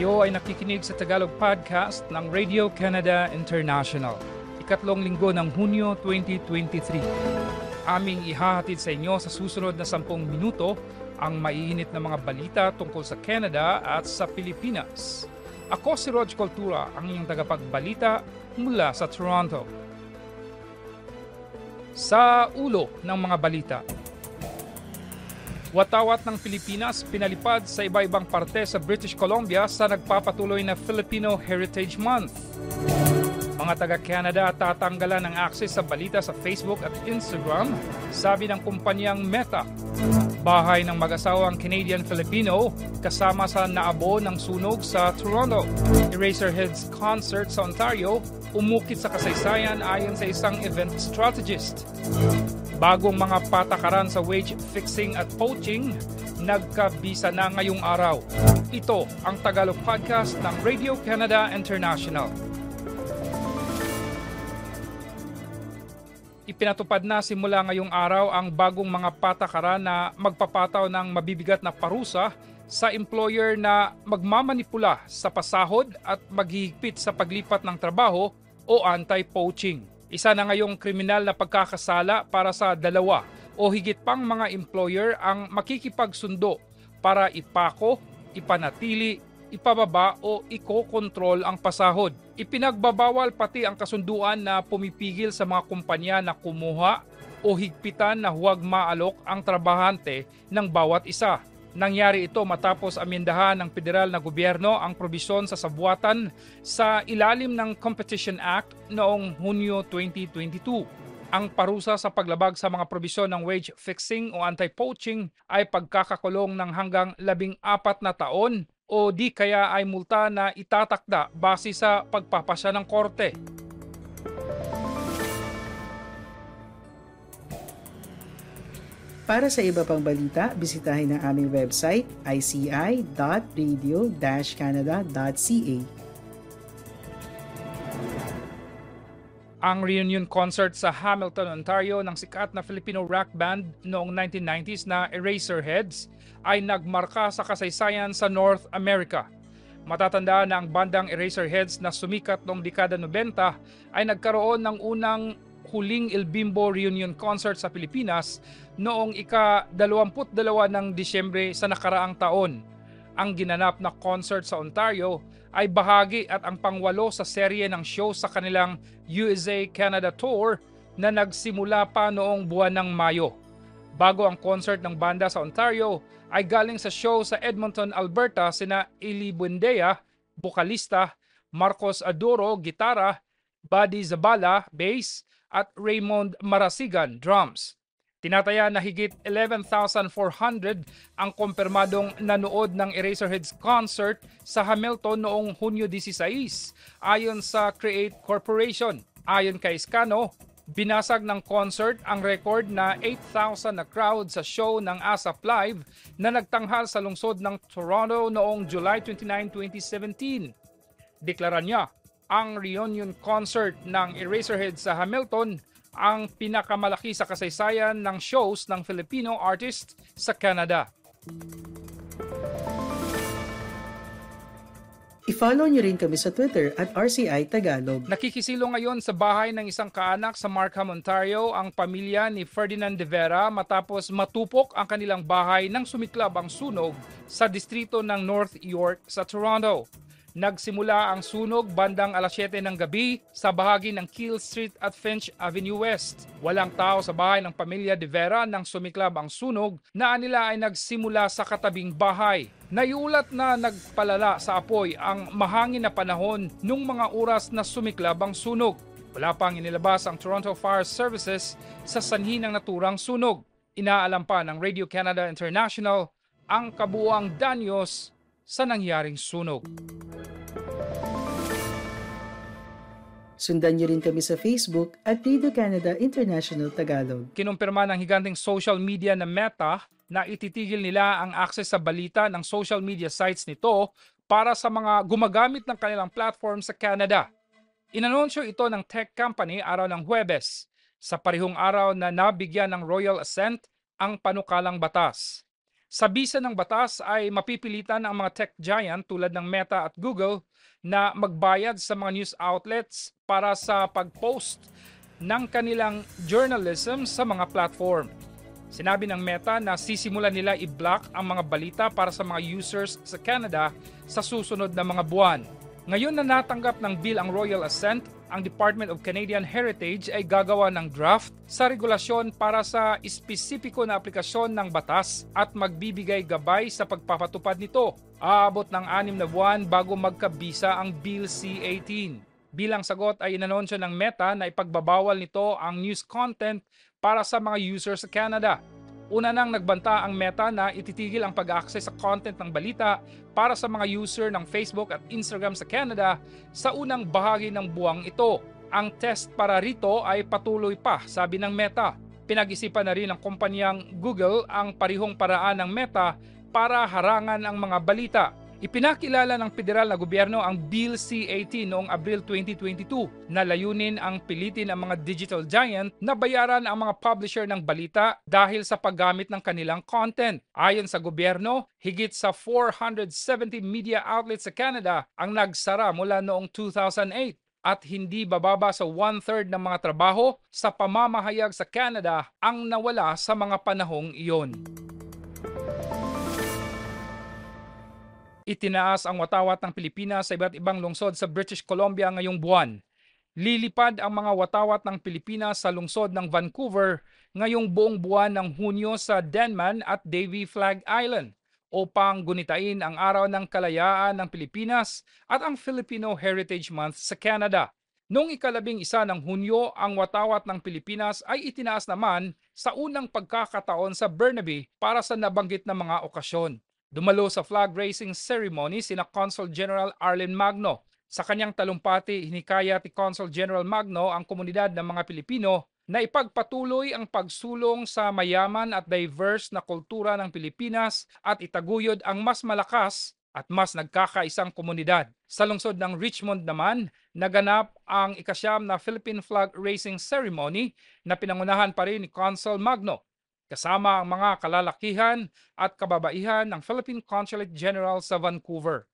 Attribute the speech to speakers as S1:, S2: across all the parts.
S1: Kayo ay nakikinig sa Tagalog Podcast ng Radio Canada International. Ikatlong linggo ng Hunyo 2023. Aming ihahatid sa inyo sa susunod na 10 minuto ang maiinit na mga balita tungkol sa Canada at sa Pilipinas. Ako si Rog Cultura, ang iyong tagapagbalita mula sa Toronto. Sa ulo ng mga balita, Watawat ng Pilipinas pinalipad sa iba-ibang parte sa British Columbia sa nagpapatuloy na Filipino Heritage Month. Mga taga-Canada tatanggalan ng access sa balita sa Facebook at Instagram, sabi ng kumpanyang Meta. Bahay ng mag-asawang Canadian-Filipino kasama sa naabo ng sunog sa Toronto. Eraserheads concert sa Ontario umukit sa kasaysayan ayon sa isang event strategist. Bagong mga patakaran sa wage fixing at poaching, nagkabisa na ngayong araw. Ito ang Tagalog Podcast ng Radio Canada International. Ipinatupad na simula ngayong araw ang bagong mga patakaran na magpapataw ng mabibigat na parusa sa employer na magmamanipula sa pasahod at maghihigpit sa paglipat ng trabaho o anti-poaching. Isa na ngayong kriminal na pagkakasala para sa dalawa o higit pang mga employer ang makikipagsundo para ipako, ipanatili, ipababa o iko-control ang pasahod. Ipinagbabawal pati ang kasunduan na pumipigil sa mga kumpanya na kumuha o higpitan na huwag maalok ang trabahante ng bawat isa. Nangyari ito matapos amendahan ng federal na gobyerno ang probisyon sa sabuatan sa ilalim ng Competition Act noong Hunyo 2022. Ang parusa sa paglabag sa mga probisyon ng wage fixing o anti-poaching ay pagkakakulong ng hanggang labing apat na taon o di kaya ay multa na itatakda base sa pagpapasya ng korte.
S2: Para sa iba pang balita, bisitahin ang aming website ici.radio-canada.ca.
S1: Ang reunion concert sa Hamilton, Ontario ng sikat na Filipino rock band noong 1990s na Eraserheads ay nagmarka sa kasaysayan sa North America. Matatanda na ang bandang Eraserheads na sumikat noong dekada 90 ay nagkaroon ng unang huling El Bimbo reunion concert sa Pilipinas noong ika-22 ng Disyembre sa nakaraang taon. Ang ginanap na concert sa Ontario ay bahagi at ang pangwalo sa serye ng show sa kanilang USA Canada Tour na nagsimula pa noong buwan ng Mayo. Bago ang concert ng banda sa Ontario ay galing sa show sa Edmonton, Alberta sina Eli Buendea, bokalista, Marcos Adoro, gitara, Buddy Zabala, bass, at Raymond Marasigan, drums. Tinataya na higit 11,400 ang kumpirmadong nanood ng Eraserheads concert sa Hamilton noong Hunyo 16 ayon sa Create Corporation. Ayon kay Scano, binasag ng concert ang record na 8,000 na crowd sa show ng ASAP Live na nagtanghal sa lungsod ng Toronto noong July 29, 2017. Deklara niya, ang reunion concert ng Eraserheads sa Hamilton ang pinakamalaki sa kasaysayan ng shows ng Filipino artist sa Canada.
S2: I-follow niyo rin kami sa Twitter at RCI Tagalog.
S1: Nakikisilo ngayon sa bahay ng isang kaanak sa Markham, Ontario ang pamilya ni Ferdinand de Vera matapos matupok ang kanilang bahay nang sumiklab ang sunog sa distrito ng North York sa Toronto. Nagsimula ang sunog bandang alas 7 ng gabi sa bahagi ng Kill Street at Finch Avenue West. Walang tao sa bahay ng pamilya de Vera nang sumiklab ang sunog na nila ay nagsimula sa katabing bahay. Naiulat na nagpalala sa apoy ang mahangin na panahon nung mga oras na sumiklab ang sunog. Wala pang inilabas ang Toronto Fire Services sa sanhi ng naturang sunog. Inaalam pa ng Radio Canada International ang kabuuang danyos sa nangyaring sunog.
S2: Sundan niyo rin kami sa Facebook at Radio Canada International Tagalog.
S1: Kinumpirma ng higanteng social media na Meta na ititigil nila ang access sa balita ng social media sites nito para sa mga gumagamit ng kanilang platform sa Canada. Inanunsyo ito ng tech company araw ng Huwebes sa parihong araw na nabigyan ng royal assent ang panukalang batas. Sa bisa ng batas ay mapipilitan ang mga tech giant tulad ng Meta at Google na magbayad sa mga news outlets para sa pag-post ng kanilang journalism sa mga platform. Sinabi ng Meta na sisimulan nila i-block ang mga balita para sa mga users sa Canada sa susunod na mga buwan. Ngayon na natanggap ng bill ang Royal Assent, ang Department of Canadian Heritage ay gagawa ng draft sa regulasyon para sa espesipiko na aplikasyon ng batas at magbibigay gabay sa pagpapatupad nito. Aabot ng anim na buwan bago magkabisa ang Bill C-18. Bilang sagot ay inanunsyo ng Meta na ipagbabawal nito ang news content para sa mga users sa Canada. Una nang nagbanta ang Meta na ititigil ang pag-access sa content ng balita para sa mga user ng Facebook at Instagram sa Canada sa unang bahagi ng buwang ito. Ang test para rito ay patuloy pa, sabi ng Meta. Pinag-isipan na rin ng kumpanyang Google ang parihong paraan ng Meta para harangan ang mga balita Ipinakilala ng federal na gobyerno ang Bill C-18 noong Abril 2022 na layunin ang pilitin ang mga digital giant na bayaran ang mga publisher ng balita dahil sa paggamit ng kanilang content. Ayon sa gobyerno, higit sa 470 media outlets sa Canada ang nagsara mula noong 2008 at hindi bababa sa one-third ng mga trabaho sa pamamahayag sa Canada ang nawala sa mga panahong iyon. Itinaas ang watawat ng Pilipinas sa iba't ibang lungsod sa British Columbia ngayong buwan. Lilipad ang mga watawat ng Pilipinas sa lungsod ng Vancouver ngayong buong buwan ng Hunyo sa Denman at Davie Flag Island upang gunitain ang Araw ng Kalayaan ng Pilipinas at ang Filipino Heritage Month sa Canada. Noong ikalabing isa ng Hunyo, ang watawat ng Pilipinas ay itinaas naman sa unang pagkakataon sa Burnaby para sa nabanggit na mga okasyon. Dumalo sa flag raising ceremony sina Consul General Arlen Magno. Sa kanyang talumpati, hinikaya ni Consul General Magno ang komunidad ng mga Pilipino na ipagpatuloy ang pagsulong sa mayaman at diverse na kultura ng Pilipinas at itaguyod ang mas malakas at mas nagkakaisang komunidad. Sa lungsod ng Richmond naman, naganap ang ikasyam na Philippine Flag Raising Ceremony na pinangunahan pa rin ni Consul Magno kasama ang mga kalalakihan at kababaihan ng Philippine Consulate General sa Vancouver.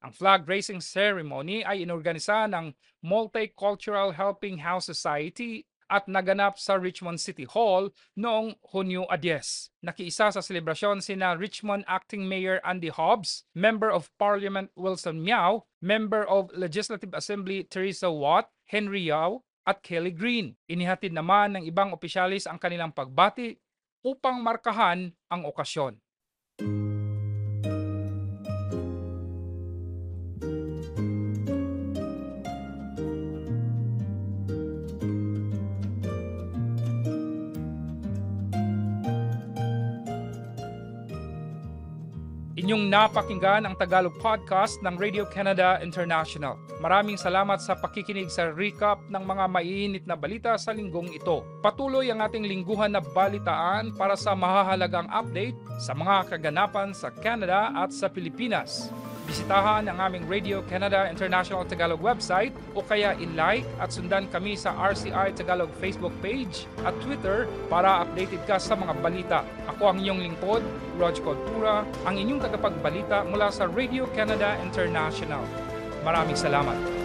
S1: Ang flag raising ceremony ay inorganisa ng Multicultural Helping House Society at naganap sa Richmond City Hall noong Hunyo 10. Nakiisa sa selebrasyon sina Richmond Acting Mayor Andy Hobbs, Member of Parliament Wilson Miao, Member of Legislative Assembly Teresa Watt, Henry Yao, at Kelly Green. Inihatid naman ng ibang opisyalis ang kanilang pagbati upang markahan ang okasyon. Inyong napakinggan ang Tagalog podcast ng Radio Canada International. Maraming salamat sa pakikinig sa recap ng mga maiinit na balita sa linggong ito. Patuloy ang ating lingguhan na balitaan para sa mahahalagang update sa mga kaganapan sa Canada at sa Pilipinas. Bisitahan ang aming Radio Canada International Tagalog website o kaya i-like at sundan kami sa RCI Tagalog Facebook page at Twitter para updated ka sa mga balita. Ako ang inyong lingkod, Rog Cultura, ang inyong tagapagbalita mula sa Radio Canada International. Maraming salamat.